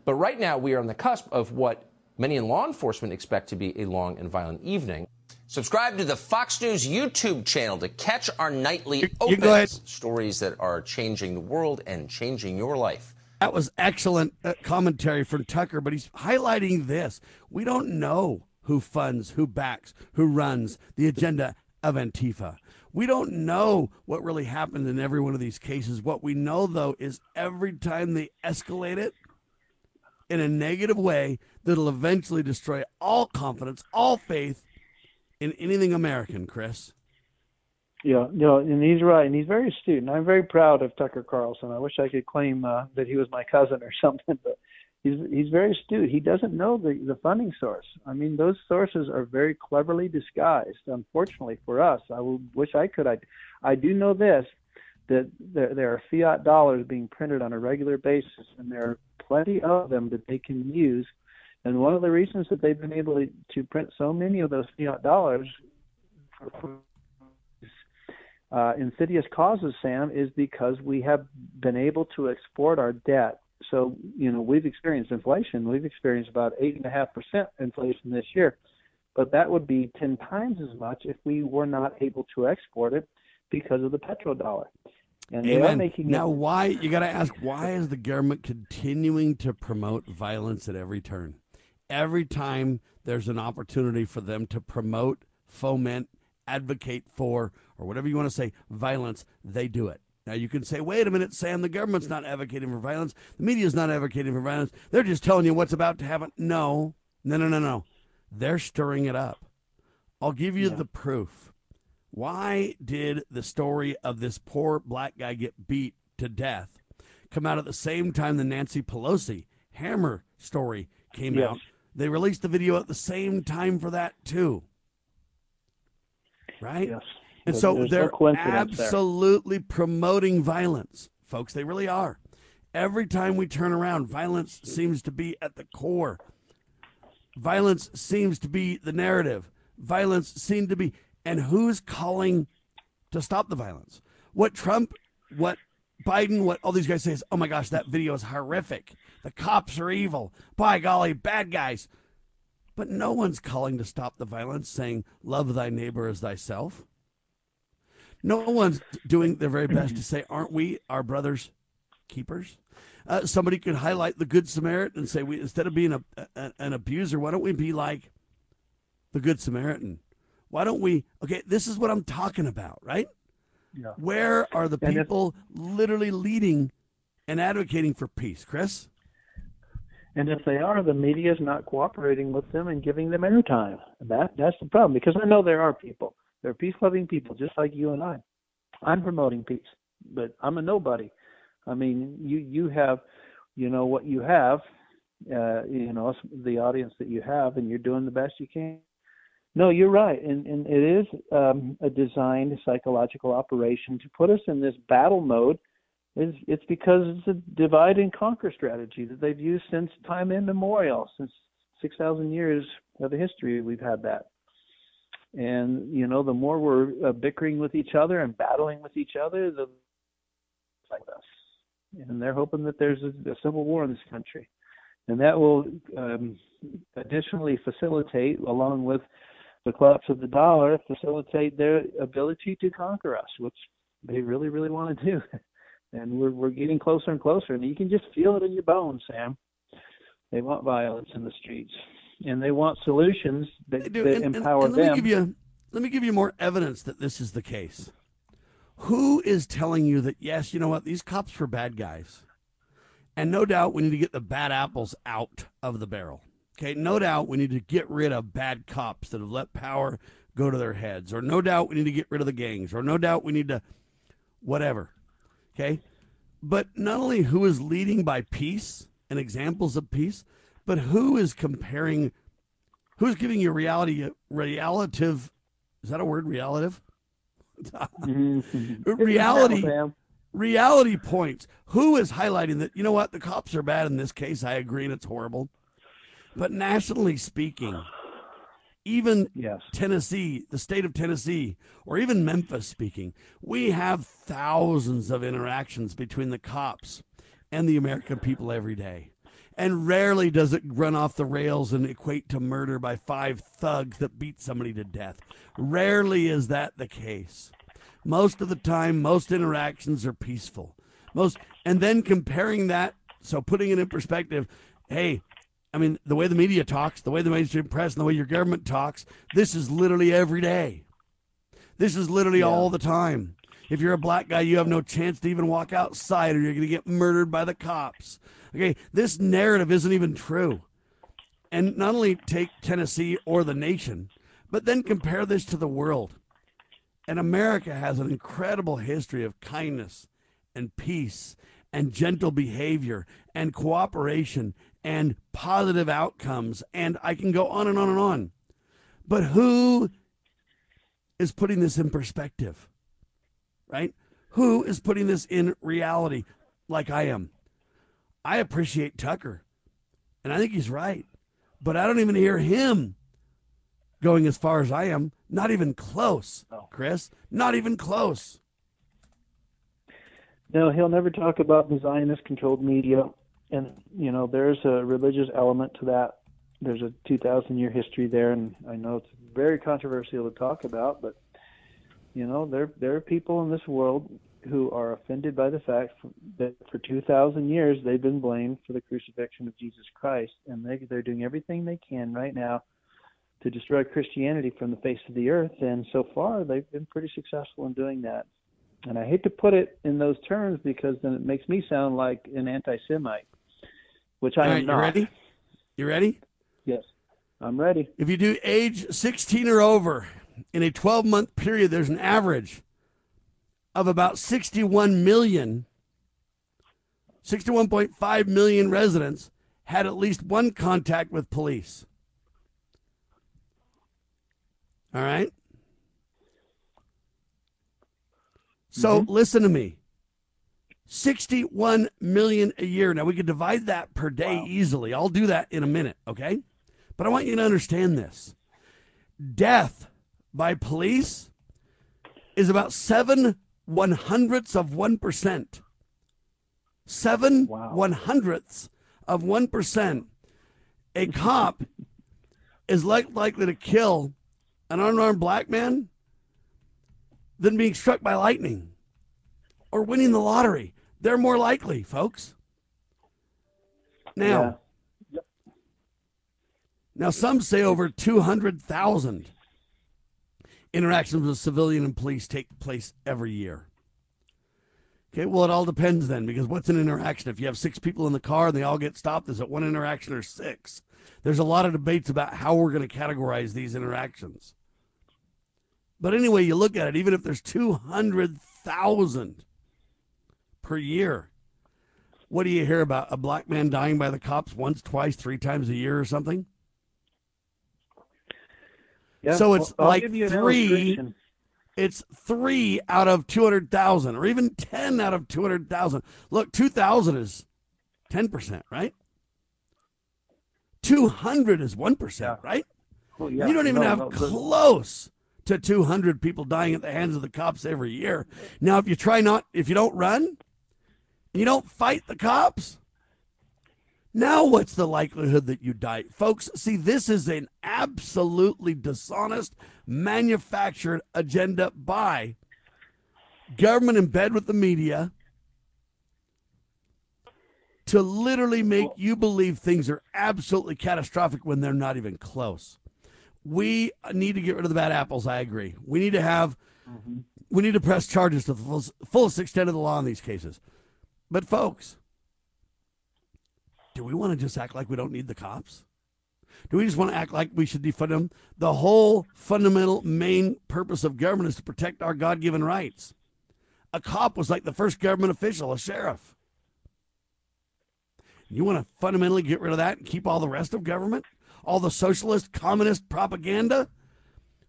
Speaker 6: But right now, we are on the cusp of what many in law enforcement expect to be a long and violent evening. Subscribe to the Fox News YouTube channel to catch our nightly open stories that are changing the world and changing your life.
Speaker 2: That was excellent uh, commentary from Tucker, but he's highlighting this. We don't know who funds, who backs, who runs the agenda of Antifa. We don't know what really happened in every one of these cases. What we know, though, is every time they escalate it in a negative way, that'll eventually destroy all confidence, all faith in anything American, Chris.
Speaker 3: Yeah, you know, and he's right, and he's very astute, and I'm very proud of Tucker Carlson. I wish I could claim uh, that he was my cousin or something, but he's he's very astute. He doesn't know the the funding source. I mean, those sources are very cleverly disguised. Unfortunately for us, I would wish I could. I I do know this that there there are fiat dollars being printed on a regular basis, and there are plenty of them that they can use and one of the reasons that they've been able to, to print so many of those fiat dollars for uh, insidious causes, Sam, is because we have been able to export our debt. So, you know, we've experienced inflation. We've experienced about 8.5% inflation this year. But that would be 10 times as much if we were not able to export it because of the petrodollar.
Speaker 2: And Amen. making now, it- why you got to ask why is the government continuing to promote violence at every turn? every time there's an opportunity for them to promote, foment, advocate for, or whatever you want to say, violence, they do it. Now you can say, wait a minute, Sam, the government's not advocating for violence. The media's not advocating for violence. They're just telling you what's about to happen. No, no, no, no, no. They're stirring it up. I'll give you yeah. the proof. Why did the story of this poor black guy get beat to death come out at the same time the Nancy Pelosi hammer story came yes. out they released the video at the same time for that too. Right?
Speaker 3: Yes.
Speaker 2: And so
Speaker 3: There's
Speaker 2: they're
Speaker 3: no coincidence there.
Speaker 2: absolutely promoting violence, folks. They really are. Every time we turn around, violence seems to be at the core. Violence seems to be the narrative. Violence seems to be, and who's calling to stop the violence? What Trump, what Biden, what all these guys say is, oh my gosh, that video is horrific. The cops are evil. By golly, bad guys. But no one's calling to stop the violence, saying, love thy neighbor as thyself. No one's doing their very best to say, aren't we our brother's keepers? Uh, somebody could highlight the Good Samaritan and say, we instead of being a, a, an abuser, why don't we be like the Good Samaritan? Why don't we? Okay, this is what I'm talking about, right?
Speaker 3: Yeah.
Speaker 2: Where are the people literally leading and advocating for peace, Chris?
Speaker 3: And if they are, the media is not cooperating with them and giving them airtime. That that's the problem. Because I know there are people. There are peace-loving people, just like you and I. I'm promoting peace, but I'm a nobody. I mean, you you have, you know, what you have, uh, you know, the audience that you have, and you're doing the best you can. No, you're right, and and it is um, a designed psychological operation to put us in this battle mode it's, it's because it's a divide and conquer strategy that they've used since time immemorial, since 6,000 years of history, we've had that. And, you know, the more we're uh, bickering with each other and battling with each other, the like us. And they're hoping that there's a, a civil war in this country. And that will um, additionally facilitate, along with the collapse of the dollar, facilitate their ability to conquer us, which they really, really want to do. and we're we're getting closer and closer, and you can just feel it in your bones, Sam. They want violence in the streets, and they want solutions that, that
Speaker 2: And- and-
Speaker 3: empower
Speaker 2: and let
Speaker 3: them.
Speaker 2: Me give you, let me give you more evidence that this is the case. Who is telling you that, yes, you know what, these cops were bad guys? And no doubt we need to get the bad apples out of the barrel. Okay, no doubt we need to get rid of bad cops that have let power go to their heads, or no doubt we need to get rid of the gangs, or no doubt we need to whatever. Okay? But not only who is leading by peace and examples of peace, but who is comparing who's giving you reality relative is that a word relative
Speaker 3: Mhm.
Speaker 2: reality reality points who is highlighting that you know what the cops are bad in this case i agree and it's horrible but nationally speaking even
Speaker 3: Yes.
Speaker 2: Tennessee, the state of Tennessee, or even Memphis speaking, we have thousands of interactions between the cops and the American people every day. And rarely does it run off the rails and equate to murder by five thugs that beat somebody to death. Rarely is that the case. Most of the time, most interactions are peaceful. Most, and then comparing that, so putting it in perspective, hey, I mean, the way the media talks, the way the mainstream press, and the way your government talks, this is literally every day. This is literally
Speaker 3: Yeah.
Speaker 2: all the time. If you're a black guy, you have no chance to even walk outside or you're going to get murdered by the cops. Okay, this narrative isn't even true. And not only take Tennessee or the nation, but then compare this to the world. And America has an incredible history of kindness and peace and gentle behavior and cooperation and positive outcomes. And I can go on and on and on. But who is putting this in perspective? Right? Who is putting this in reality like I am? I appreciate Tucker, and I think he's right. But I don't even hear him going as far as I am. Not even close, Chris. Not even close.
Speaker 3: No, he'll never talk about the Zionist controlled media. And, you know, there's a religious element to that. There's a 2,000 year history there. And I know it's very controversial to talk about, but, you know, there, there are people in this world who are offended by the fact that for 2,000 years they've been blamed for the crucifixion of Jesus Christ. And they, they're doing everything they can right now to destroy Christianity from the face of the earth. And so far, they've been pretty successful in doing that. And I hate to put it in those terms because then it makes me sound like an anti-Semite, which I
Speaker 2: All
Speaker 3: am
Speaker 2: right,
Speaker 3: not.
Speaker 2: you ready? You ready?
Speaker 3: Yes, I'm ready.
Speaker 2: If you do age 16 or over in a 12 month period, there's an average of about 61 million, 61.5 million residents had at least one contact with police. All right? So mm-hmm. listen to me. 61 million a year. Now we could divide that per day wow. easily. I'll do that in a minute, okay? But I want you to understand this. Death by police is about seven one hundredths of one percent. Seven wow. one hundredths of one percent. A cop is like, likely to kill an unarmed black man than being struck by lightning or winning the lottery. They're more likely, folks. Now, yeah. yep. now some say over 200,000 interactions with civilian and police take place every year. Okay, well, it all depends then, because what's an interaction? If you have six people in the car and they all get stopped, is it one interaction or six? There's a lot of debates about how we're going to categorize these interactions. But anyway, you look at it, even if there's 200,000 per year, what do you hear about? A black man dying by the cops once, twice, three times a year or something? Yeah, so it's well, like three. It's three out of 200,000 or even 10 out of 200,000. Look, 2,000 is 10%, right? 200 is 1%, yeah. right? Well, yeah. You don't even no, have no, close to 200 people dying at the hands of the cops every year. Now, if you try not, if you don't run, you don't fight the cops, now what's the likelihood that you die? Folks, see, this is an absolutely dishonest, manufactured agenda by government in bed with the media to literally make you believe things are absolutely catastrophic when they're not even close. We need to get rid of the bad apples. I agree. We need to have, mm-hmm. we need to press charges to the fullest extent of the law in these cases. But, folks, do we want to just act like we don't need the cops? Do we just want to act like we should defund them? The whole fundamental main purpose of government is to protect our God given rights. A cop was like the first government official, a sheriff. You want to fundamentally get rid of that and keep all the rest of government? All the socialist, communist propaganda?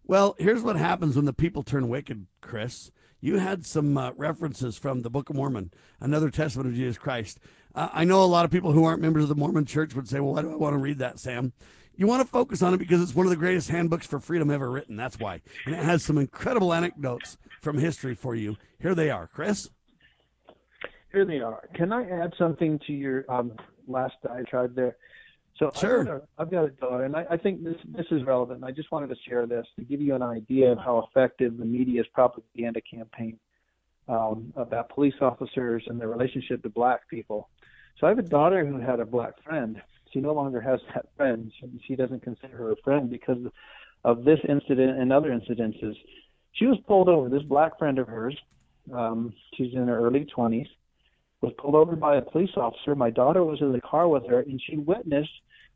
Speaker 2: Well, here's what happens when the people turn wicked, Chris. You had some uh, references from the Book of Mormon, another testament of Jesus Christ. Uh, I know a lot of people who aren't members of the Mormon church would say, well, why do I want to read that, Sam? You want to focus on it because it's one of the greatest handbooks for freedom ever written. That's why. And it has some incredible anecdotes from history for you. Here they are, Chris.
Speaker 3: Here they are. Can I add something to your um, last diatribe there. So
Speaker 2: sure.
Speaker 3: I've, got a, I've got a daughter, and I, I think this this is relevant. I just wanted to share this to give you an idea of how effective the media's propaganda campaign um, about police officers and their relationship to black people. So I have a daughter who had a black friend. She no longer has that friend. She, she doesn't consider her a friend because of this incident and other incidences. She was pulled over. This black friend of hers, um, she's in her early 20s, was pulled over by a police officer. My daughter was in the car with her, and she witnessed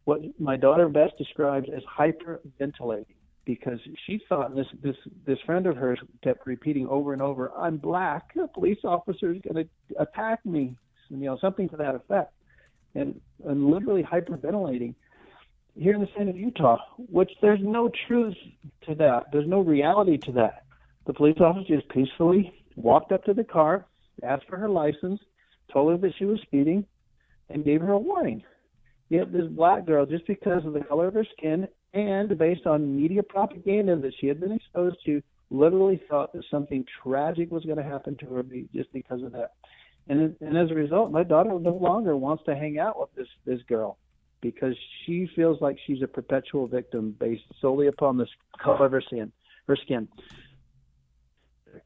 Speaker 3: what my daughter best describes as hyperventilating because she thought this this this friend of hers kept repeating over and over, "I'm black. A police officer is going to attack me," you know, something to that effect, and and literally hyperventilating. Here in the state of Utah, which there's no truth to that, there's no reality to that. The police officer just peacefully walked up to the car, asked for her license, told her that she was speeding, and gave her a warning. Yet this black girl, just because of the color of her skin and based on media propaganda that she had been exposed to, literally thought that something tragic was going to happen to her just because of that. And and as a result, my daughter no longer wants to hang out with this this girl because she feels like she's a perpetual victim based solely upon the color of her skin. Her skin.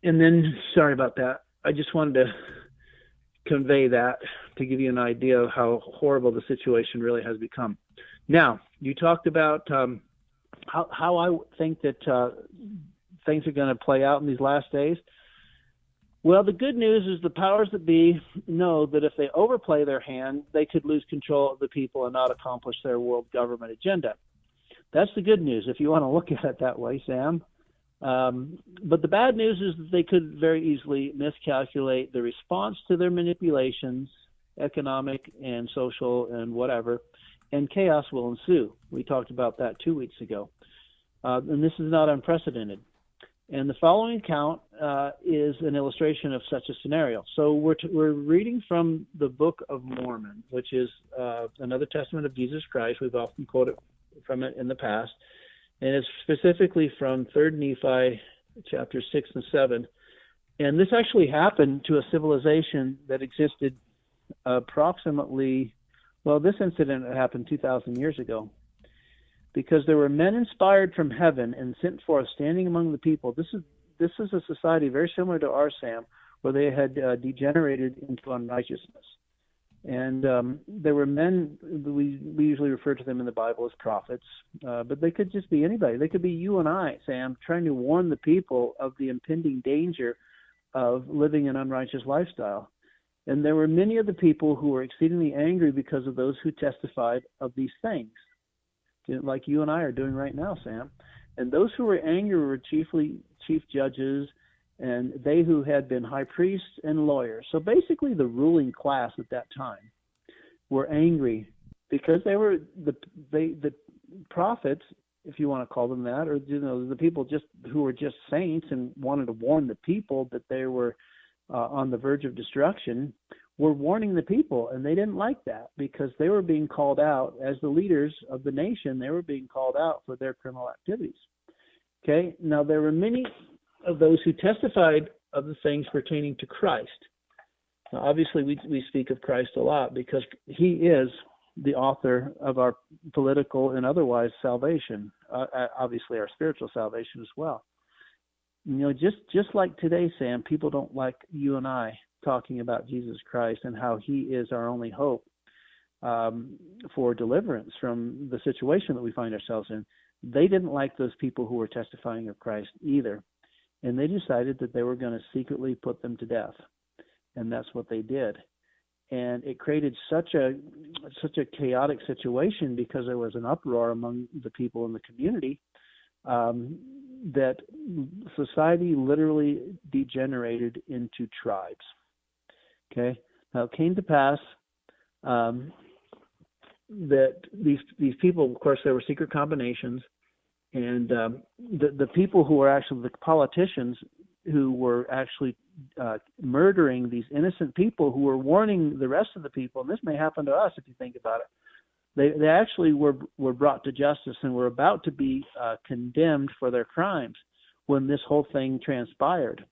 Speaker 3: And then, sorry about that. I just wanted to convey that to give you an idea of how horrible the situation really has become. Now, you talked about um, how, how I think that uh, things are going to play out in these last days. Well, the good news is the powers that be know that if they overplay their hand, they could lose control of the people and not accomplish their world government agenda. That's the good news if you want to look at it that way, Sam. Um, but the bad news is that they could very easily miscalculate the response to their manipulations, economic and social and whatever, and chaos will ensue. We talked about that two weeks ago. Uh, and this is not unprecedented. And the following account uh, is an illustration of such a scenario. So we're, t- we're reading from the Book of Mormon, which is uh, another testament of Jesus Christ. We've often quoted from it in the past. And it's specifically from 3rd Nephi, chapter 6 and 7. And this actually happened to a civilization that existed approximately, well, this incident happened 2,000 years ago because there were men inspired from heaven and sent forth standing among the people. This is this is a society very similar to our Sam, where they had uh, degenerated into unrighteousness. And um, there were men, we, we usually refer to them in the Bible as prophets, uh, but they could just be anybody. They could be you and I, Sam, trying to warn the people of the impending danger of living an unrighteous lifestyle. And there were many of the people who were exceedingly angry because of those who testified of these things like you and I are doing right now, Sam. And those who were angry were chiefly chief judges and they who had been high priests and lawyers. So basically, the ruling class at that time were angry because they were the they the prophets, if you want to call them that, or you know the people just who were just saints and wanted to warn the people that they were uh, on the verge of destruction were warning the people, and they didn't like that because they were being called out as the leaders of the nation. They were being called out for their criminal activities. Okay, now there were many of those who testified of the things pertaining to Christ. Now, obviously, we we speak of Christ a lot because He is the author of our political and otherwise salvation. Uh, uh obviously, our spiritual salvation as well. You know, just just like today, Sam, people don't like you and I talking about Jesus Christ and how He is our only hope um, for deliverance from the situation that we find ourselves in. They didn't like those people who were testifying of Christ either, and they decided that they were going to secretly put them to death, and that's what they did. And it created such a such a chaotic situation because there was an uproar among the people in the community um, that society literally degenerated into tribes. Okay. Now it came to pass um, that these these people, of course, there were secret combinations, and um, the the people who were actually the politicians who were actually uh, murdering these innocent people who were warning the rest of the people. And this may happen to us if you think about it. They they actually were were brought to justice and were about to be uh, condemned for their crimes when this whole thing transpired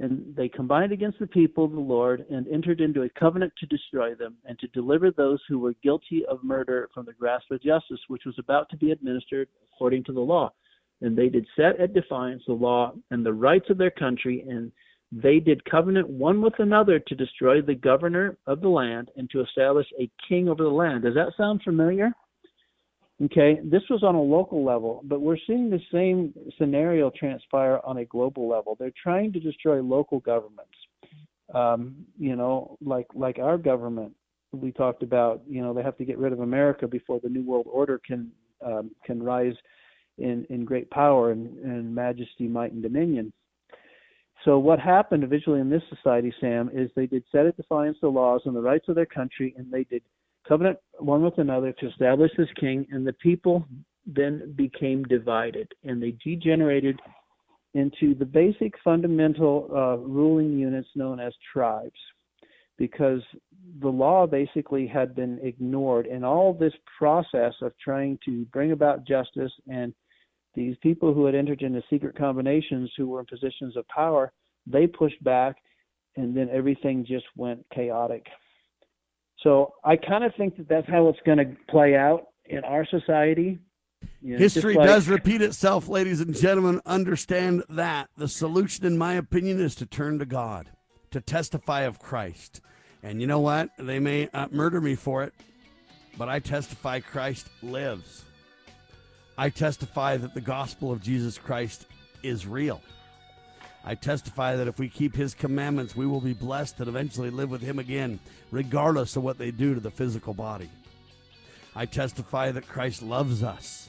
Speaker 3: and they combined against the people of the Lord and entered into a covenant to destroy them and to deliver those who were guilty of murder from the grasp of justice, which was about to be administered according to the law. And they did set at defiance the law and the rights of their country, and they did covenant one with another to destroy the governor of the land and to establish a king over the land. Does that sound familiar? Okay, this was on a local level, but we're seeing the same scenario transpire on a global level. They're trying to destroy local governments. Um, you know, like like our government, we talked about. You know, they have to get rid of America before the New World Order can um, can rise in in great power and, and majesty, might, and dominion. So what happened eventually in this society, Sam, is they did set at defiance the laws and the rights of their country, and they did covenant one with another to establish this king, and the people then became divided, and they degenerated into the basic fundamental uh, ruling units known as tribes, because the law basically had been ignored, and all this process of trying to bring about justice and these people who had entered into secret combinations who were in positions of power, they pushed back, and then everything just went chaotic. So I kind of think that that's how it's going to play out in our society.
Speaker 2: You know, History like, does repeat itself, ladies and gentlemen. Understand that. The solution, in my opinion, is to turn to God, to testify of Christ. And you know what? They may uh, murder me for it, but I testify Christ lives. I testify that the gospel of Jesus Christ is real. I testify that if we keep his commandments, we will be blessed and eventually live with him again, regardless of what they do to the physical body. I testify that Christ loves us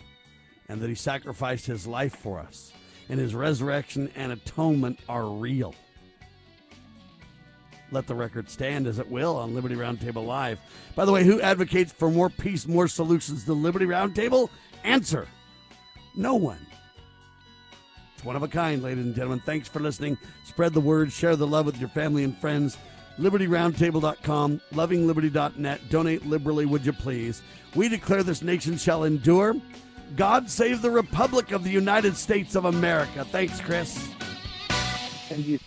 Speaker 2: and that he sacrificed his life for us, and his resurrection and atonement are real. Let the record stand as it will on Liberty Roundtable Live. By the way, who advocates for more peace, more solutions than Liberty Roundtable? Answer no one. It's one of a kind, ladies and gentlemen. Thanks for listening. Spread the word, share the love with your family and friends. LibertyRoundtable.com, lovingliberty.net. Donate liberally, would you please? We declare this nation shall endure. God save the Republic of the United States of America. Thanks, Chris.
Speaker 3: And you